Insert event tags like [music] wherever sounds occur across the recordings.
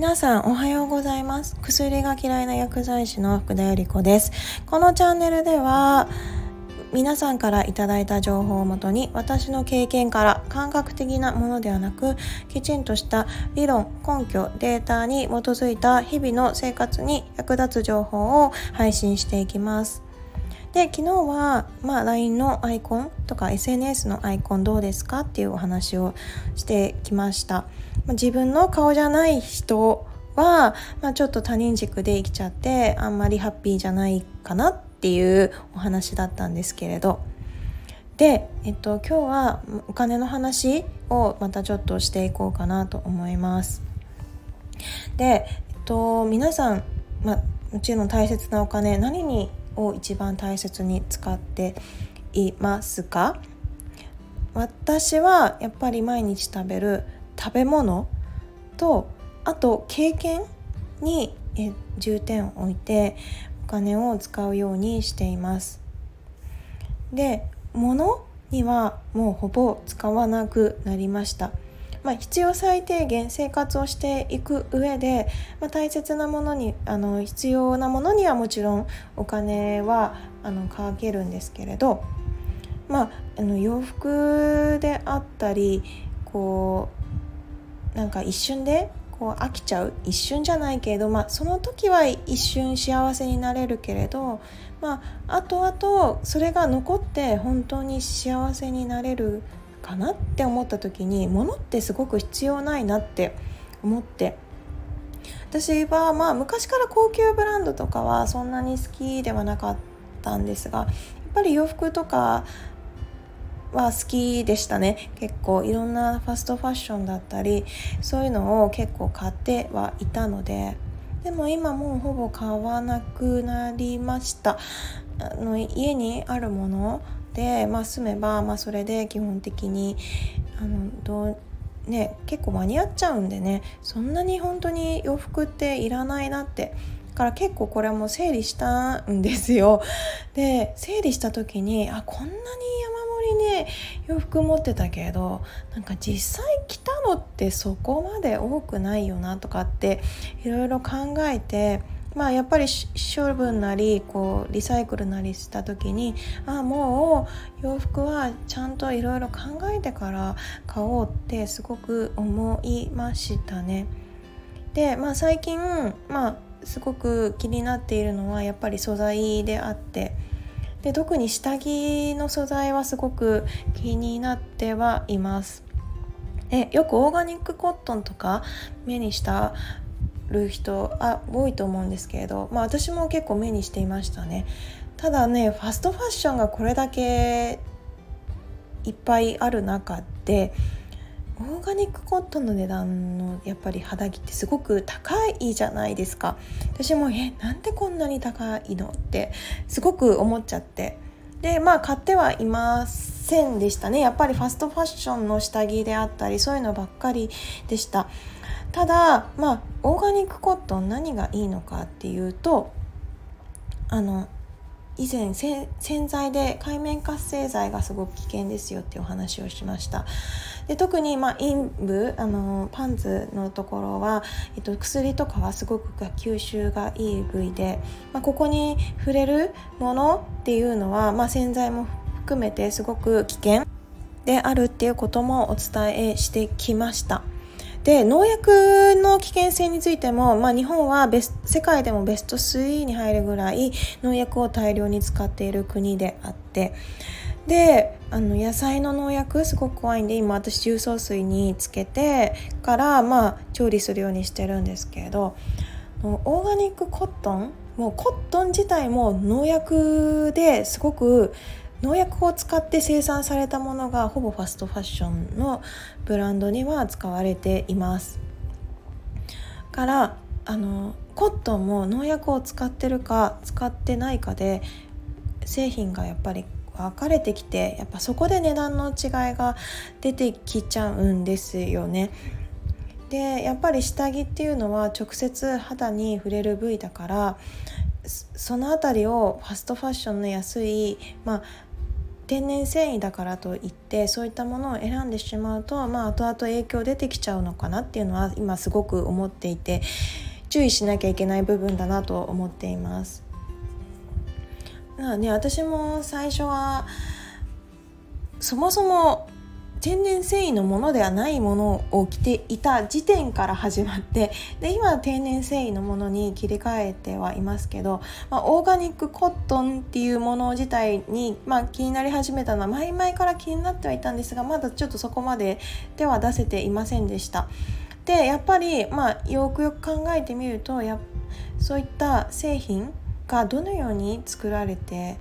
皆さんおはようございます。薬が嫌いな薬剤師の福田由里子です。このチャンネルでは皆さんからいただいた情報をもとに私の経験から感覚的なものではなくきちんとした理論根拠データに基づいた日々の生活に役立つ情報を配信していきます。で昨日は、まあ、LINE のアイコンとか SNS のアイコンどうですかっていうお話をしてきました自分の顔じゃない人は、まあ、ちょっと他人軸で生きちゃってあんまりハッピーじゃないかなっていうお話だったんですけれどで、えっと、今日はお金の話をまたちょっとしていこうかなと思います。で、えっと、皆さん、まあ、もちろん大切なお金何にを一番大切に使っていますか私はやっぱり毎日食べる食べ物とあと経験に重点を置いてお金を使うようにしています。で物にはもうほぼ使わなくなりました。まあ、必要最低限生活をしていく上で、まあ、大切なものにあの必要なものにはもちろんお金はあのかけるんですけれど、まあ、あの洋服であったりこうなんか一瞬でこう飽きちゃう一瞬じゃないけれど、まあ、その時は一瞬幸せになれるけれど、まあ、後々それが残って本当に幸せになれるかなって思った時に物ってすごく必要ないなって思って。私はまあ昔から高級ブランドとかはそんなに好きではなかったんですがやっぱり洋服とかは好きでしたね。結構いろんなファストファッションだったりそういうのを結構買ってはいたので。でも今もうほぼ買わなくなりました。あの家にあるもの、まあ、住めば、まあ、それで基本的にあのどう、ね、結構間に合っちゃうんでね。そんなに本当に洋服っていらないなって。から結構これも整理したんですよ。で整理した時にあこんなに山盛りね洋服持ってたけどなんか実際着たのってそこまで多くないよなとかっていろいろ考えてまあやっぱり処分なりこうリサイクルなりした時にああもう洋服はちゃんといろいろ考えてから買おうってすごく思いましたね。でまあ最近まあすごく気になっているのはやっぱり素材であってで特に下着の素材はすごく気になってはいます。えよくオーガニックコットンとか目にしたる人あ多いと思うんですけれど、まあ、私も結構目にしていましたね。ただねファストファッションがこれだけいっぱいある中でオーガニックコットンの値段のやっぱり肌着ってすごく高いじゃないですか。私もえなんでこんなに高いのってすごく思っちゃって。でまあ買ってはいませんでしたね。やっぱりファストファッションの下着であったりそういうのばっかりでした。ただまあオーガニックコットン何がいいのかっていうとあの以前洗剤で海面活性剤がすごく危険ですよっていうお話をしました。で特にまあ陰部あのパンツのところは、えっと、薬とかはすごく吸収がいい部位で、まあ、ここに触れるものっていうのは、まあ、洗剤も含めてすごく危険であるっていうこともお伝えしてきました。で農薬の危険性についても、まあ、日本はベス世界でもベスト3に入るぐらい農薬を大量に使っている国であってであの野菜の農薬すごく怖いんで今私重曹水につけてからまあ調理するようにしてるんですけれどオーガニックコットンもうコットン自体も農薬ですごく農薬を使って生産されたものがほぼファストファッションのブランドには使われていますからあのコットンも農薬を使ってるか使ってないかで製品がやっぱり分かれてきてやっぱそこで値段の違いが出てきちゃうんですよね。でやっぱり下着っていうのは直接肌に触れる部位だからその辺りをファストファッションの安い、まあ、天然繊維だからといってそういったものを選んでしまうと、まあ、後々影響出てきちゃうのかなっていうのは今すごく思っていて注意しなきゃいけない部分だなと思っています。ね、私も最初はそもそも天然繊維のものではないものを着ていた時点から始まってで今は天然繊維のものに切り替えてはいますけど、まあ、オーガニックコットンっていうもの自体に、まあ、気になり始めたのは前々から気になってはいたんですがまだちょっとそこまで手は出せていませんでした。でやっぱり、まあ、よくよく考えてみるとやそういった製品がどのように作られて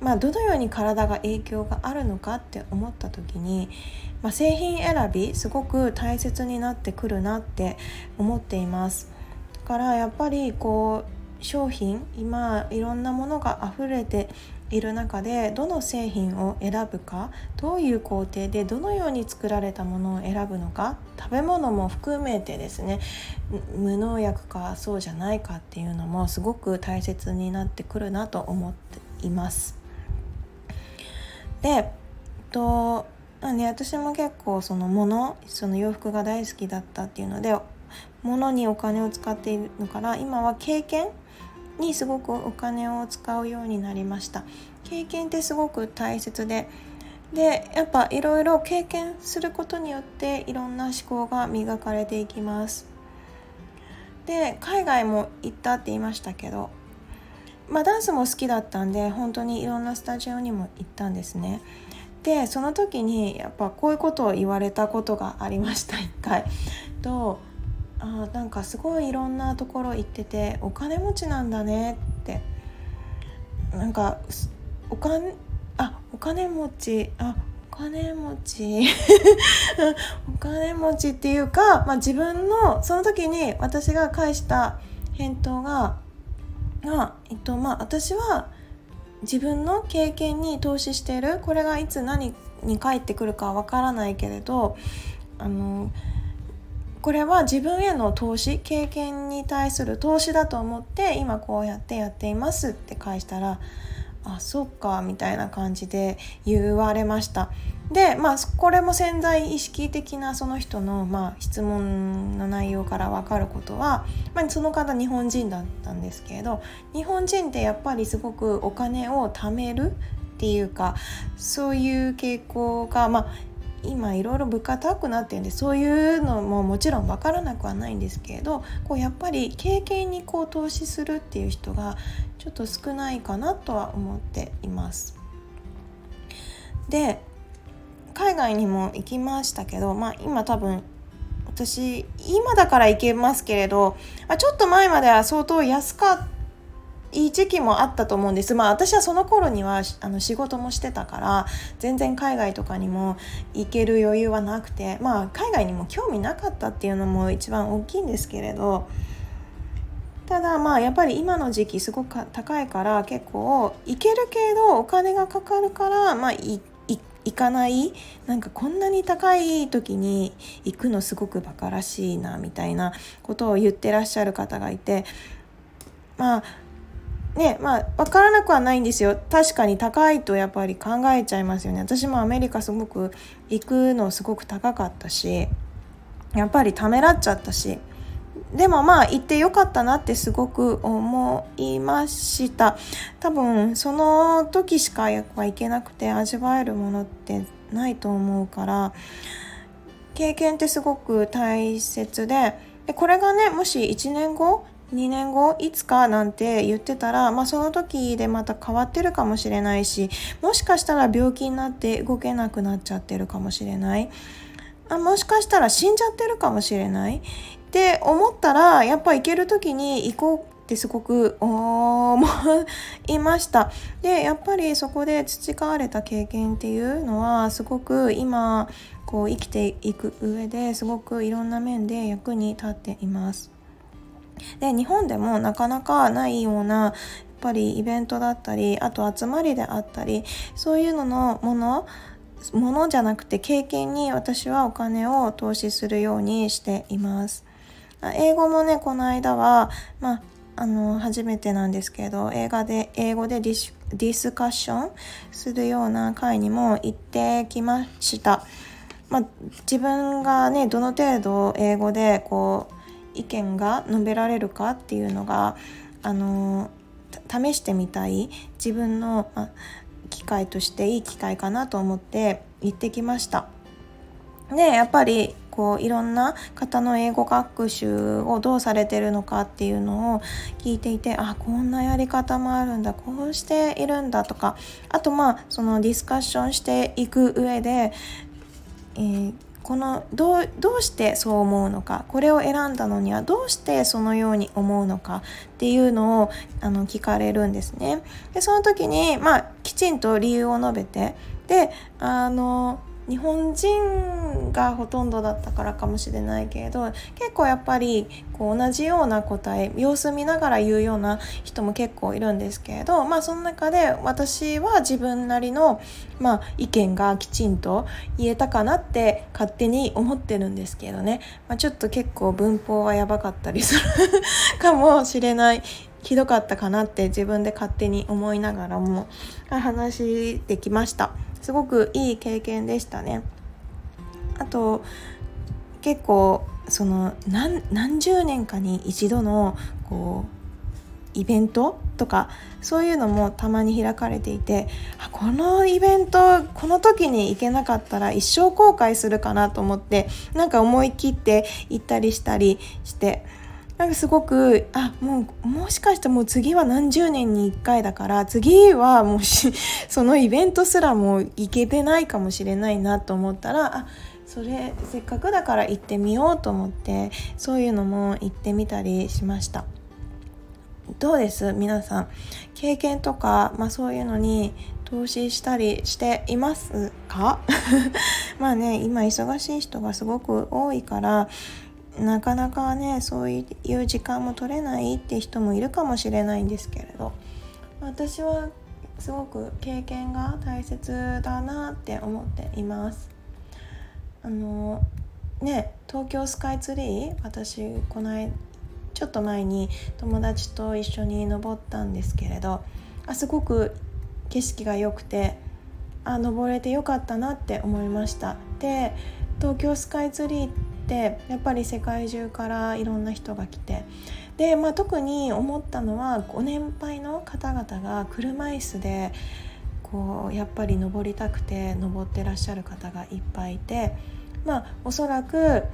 まあ、どのように体が影響があるのかって思った時に、まあ、製品選びすごく大切になってくるなって思っていますだからやっぱりこう商品今いろんなものが溢れている中でどの製品を選ぶかどういう工程でどのように作られたものを選ぶのか食べ物も含めてですね無農薬かそうじゃないかっていうのもすごく大切になってくるなと思っています。でとね、私も結構その物その洋服が大好きだったっていうので物にお金を使っているのから今は経験にすごくお金を使うようになりました。経験ってすごく大切ででやっぱいろいろ経験することによっていろんな思考が磨かれていきます。で海外も行ったって言いましたけどまあ、ダンスも好きだったんで本当にいろんなスタジオにも行ったんですね。でその時にやっぱこういうことを言われたことがありました [laughs] 一回。とあなんかすごいいろんなところ行っててお金持ちなんだねってなんかお金あお金持ちあお金持ち [laughs] お金持ちっていうか、まあ、自分のその時に私が返した返答がが、えっとまあ、私は自分の経験に投資しているこれがいつ何に返ってくるかわからないけれどあのこれは自分への投資経験に対する投資だと思って今こうやってやっていますって返したらあそっかみたいな感じで言われました。でまあこれも潜在意識的なその人の、まあ、質問の内容から分かることは、まあ、その方日本人だったんですけれど日本人ってやっぱりすごくお金を貯めるっていうかそういう傾向が、まあ、今いろいろ物価高くなってるんでそういうのももちろん分からなくはないんですけれどこうやっぱり経験にこう投資するっていう人がちょっと少ないかなとは思っています。で海外にも行きましたけど、まあ、今多分私今だから行けますけれど、まあ、ちょっと前までは相当安かっいい時期もあったと思うんです。まあ私はその頃にはあの仕事もしてたから全然海外とかにも行ける余裕はなくてまあ海外にも興味なかったっていうのも一番大きいんですけれどただまあやっぱり今の時期すごく高いから結構行けるけどお金がかかるからまあ行行かない？なんかこんなに高い時に行くのすごくバカらしいなみたいなことを言ってらっしゃる方がいて。まあねまあ分からなくはないんですよ。確かに高いとやっぱり考えちゃいますよね。私もアメリカすごく行くのすごく高かったしやっぱりためらっちゃったし。でもまあ行ってよかったなってすごく思いました。多分その時しかやっぱ行けなくて味わえるものってないと思うから経験ってすごく大切ででこれがねもし1年後2年後いつかなんて言ってたら、まあ、その時でまた変わってるかもしれないしもしかしたら病気になって動けなくなっちゃってるかもしれない。あもしかしたら死んじゃってるかもしれない。って思ったらやっぱ行ける時に行こうってすごく思いましたでやっぱりそこで培われた経験っていうのはすごく今こう生きていく上ですごくいろんな面で役に立っています。で日本でもなかなかないようなやっぱりイベントだったりあと集まりであったりそういうののものものじゃなくて経験に私はお金を投資するようにしています。英語もねこの間は、まあ、あの初めてなんですけど映画で英語でディスディスカッションするような会にも行ってきました。まあ、自分がねどの程度英語でこう意見が述べられるかっていうのがあの試してみたい自分の、まあ、機会としていい機会かなと思って行ってきました。でやっぱりこういろんな方の英語学習をどうされてるのかっていうのを聞いていてあこんなやり方もあるんだこうしているんだとかあとまあそのディスカッションしていく上で、えーこのどうどうしてそう思うのかこれを選んだのにはどうしてそのように思うのかっていうのをあの聞かれるんですね。でその時に、まあ、きちんと理由を述べてであの日本人がほとんどだったからかもしれないけれど結構やっぱりこう同じような答え様子見ながら言うような人も結構いるんですけれどまあその中で私は自分なりの、まあ、意見がきちんと言えたかなって勝手に思ってるんですけどね、まあ、ちょっと結構文法はやばかったりするかもしれないひどかったかなって自分で勝手に思いながらも話できました。すごくいい経験でしたね。あと結構その何何十年かに一度のこうイベントとかそういうのもたまに開かれていてこのイベントこの時に行けなかったら一生後悔するかなと思ってなんか思い切って行ったりしたりしてなんかすごくあもうもしかしてもう次は何十年に1回だから次はもうし [laughs] そのイベントすらもう行けてないかもしれないなと思ったらあそれせっかくだから行ってみようと思ってそういうのも行ってみたりしました。どうです？皆さん。経験とか、まあ、そういうのに投資したりしていますか？[laughs] まあね今忙しい人がすごく多いからなかなかねそういう時間も取れないって人もいるかもしれないんですけれど私はすごく経験が大切だなって思っています。あのね東京スカイツリー私この間ちょっと前に友達と一緒に登ったんですけれどあすごく景色が良くてあ登れてよかったなって思いました。で東京スカイツリーってやっぱり世界中からいろんな人が来て。で、まあ、特に思ったのはご年配の方々が車椅子でこうやっぱり登りたくて登ってらっしゃる方がいっぱいいて。まあおそらく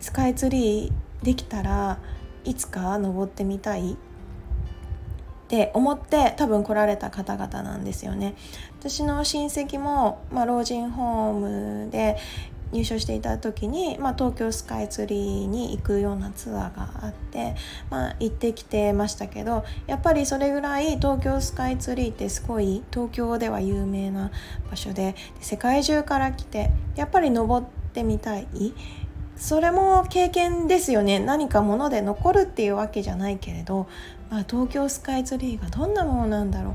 スカイツリーできたらいつか登ってみたい。って思って多分来られた方々なんですよね。私の親戚も、まあ、老人ホームで入所していた時に、まあ、東京スカイツリーに行くようなツアーがあって、まあ、行ってきてましたけどやっぱりそれぐらい東京スカイツリーってすごい東京では有名な場所で世界中から来てやっぱり登ってみたい。それも経験ですよね。何かもので残るっていうわけじゃないけれど、まあ、東京スカイツリーがどんなものなんだろう。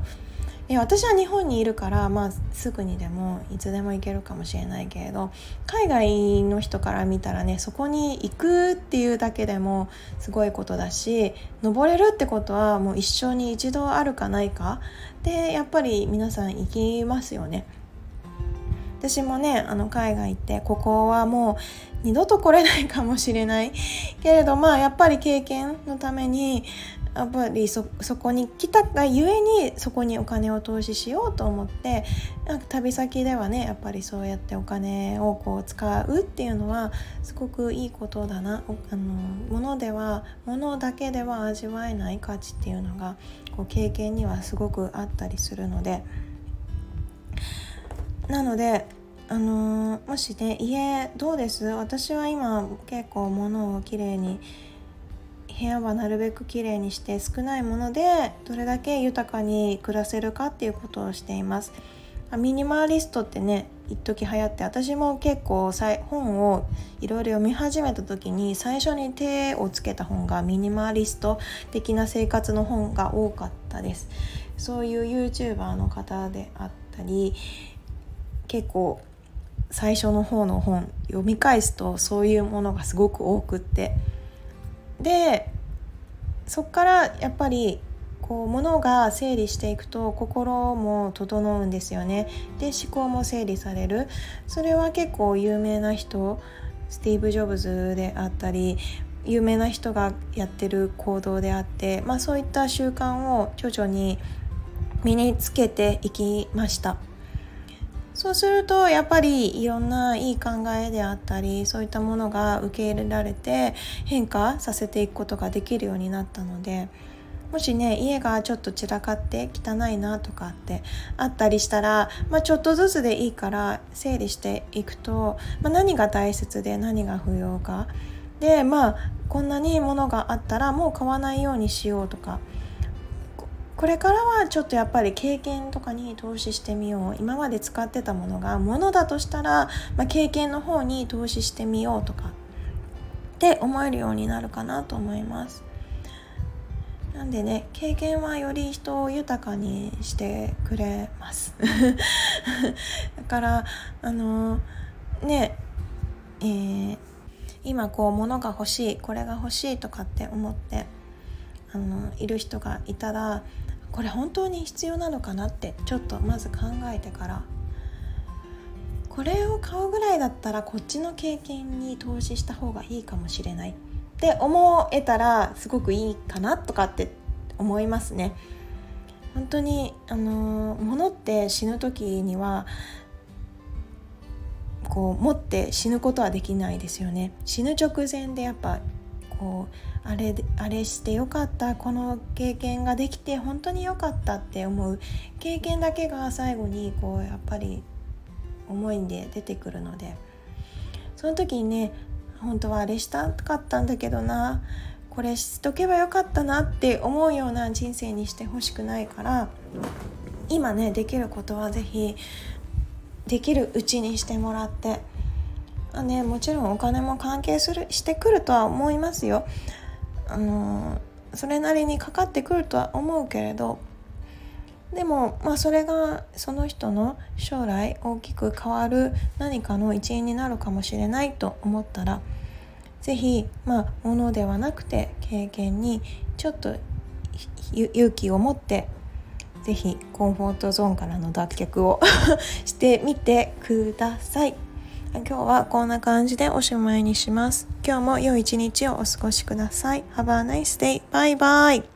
いや私は日本にいるから、まあ、すぐにでもいつでも行けるかもしれないけれど海外の人から見たらねそこに行くっていうだけでもすごいことだし登れるってことはもう一生に一度あるかないかでやっぱり皆さん行きますよね。私もねあの海外行ってここはもう二度と来れないかもしれないけれどまあやっぱり経験のためにやっぱりそこに来たがゆえにそこにお金を投資しようと思ってなんか旅先ではねやっぱりそうやってお金をこう使うっていうのはすごくいいことだな。あの物では物だけでは味わえない価値っていうのがこう経験にはすごくあったりするので。なのであのもしね家どうです？私は今結構物をきれいに部屋はなるべくきれいにして少ないものでどれだけ豊かに暮らせるかっていうことをしています。ミニマリストってね一時流行って私も結構本をいろいろ読み始めた時に最初に手をつけた本がミニマリスト的な生活の本が多かったです。そういう YouTuber の方であったり結構最初の方の本読み返すとそういうものがすごく多くってでそっからやっぱりこう物が整理していくと心も整うんですよね。で思考も整理される。それは結構有名な人スティーブ・ジョブズであったり有名な人がやってる行動であって、まあ、そういった習慣を徐々に身につけていきました。そうするとやっぱりいろんないい考えであったりそういったものが受け入れられて変化させていくことができるようになったのでもしね家がちょっと散らかって汚いなとかってあったりしたら、まあ、ちょっとずつでいいから整理していくと、まあ、何が大切で何が不要か。でまあこんなに物があったらもう買わないようにしようとかこれからはちょっとやっぱり経験とかに投資してみよう今まで使ってたものが物だとしたら、まあ、経験の方に投資してみようとかって思えるようになるかなと思います。なんでね経験はより人を豊かにしてくれます [laughs] だからあのねえー今こう物が欲しいこれが欲しいとかって思ってあのいる人がいたらこれ本当に必要なのかなってちょっとまず考えてからこれを買うぐらいだったらこっちの経験に投資した方がいいかもしれないって思えたらすごくいいかなとかって思いますね。本当にあの物って死ぬ時にはこう持って死ぬことはできないですよね死ぬ直前でやっぱこうあれあれしてよかった。この経験ができて本当によかったって思う。経験だけが最後にこうやっぱり思いで出てくるので。その時にね本当はあれしたかったんだけどな。これしとけばよかったなって思うような人生にしてほしくないから。今ねできることは是非できるうちにしてもらって。あ、ね、もちろんお金も関係するしてくるとは思いますよ。あのそれなりにかかってくるとは思うけれどでも、まあ、それがその人の将来大きく変わる何かの一因になるかもしれないと思ったら是非まあ物ではなくて経験にちょっと勇気を持って是非コンフォートゾーンからの脱却を [laughs] してみてください。今日はこんな感じでおしまいにします今日も良い一日をお過ごしください Have a nice day! Bye bye.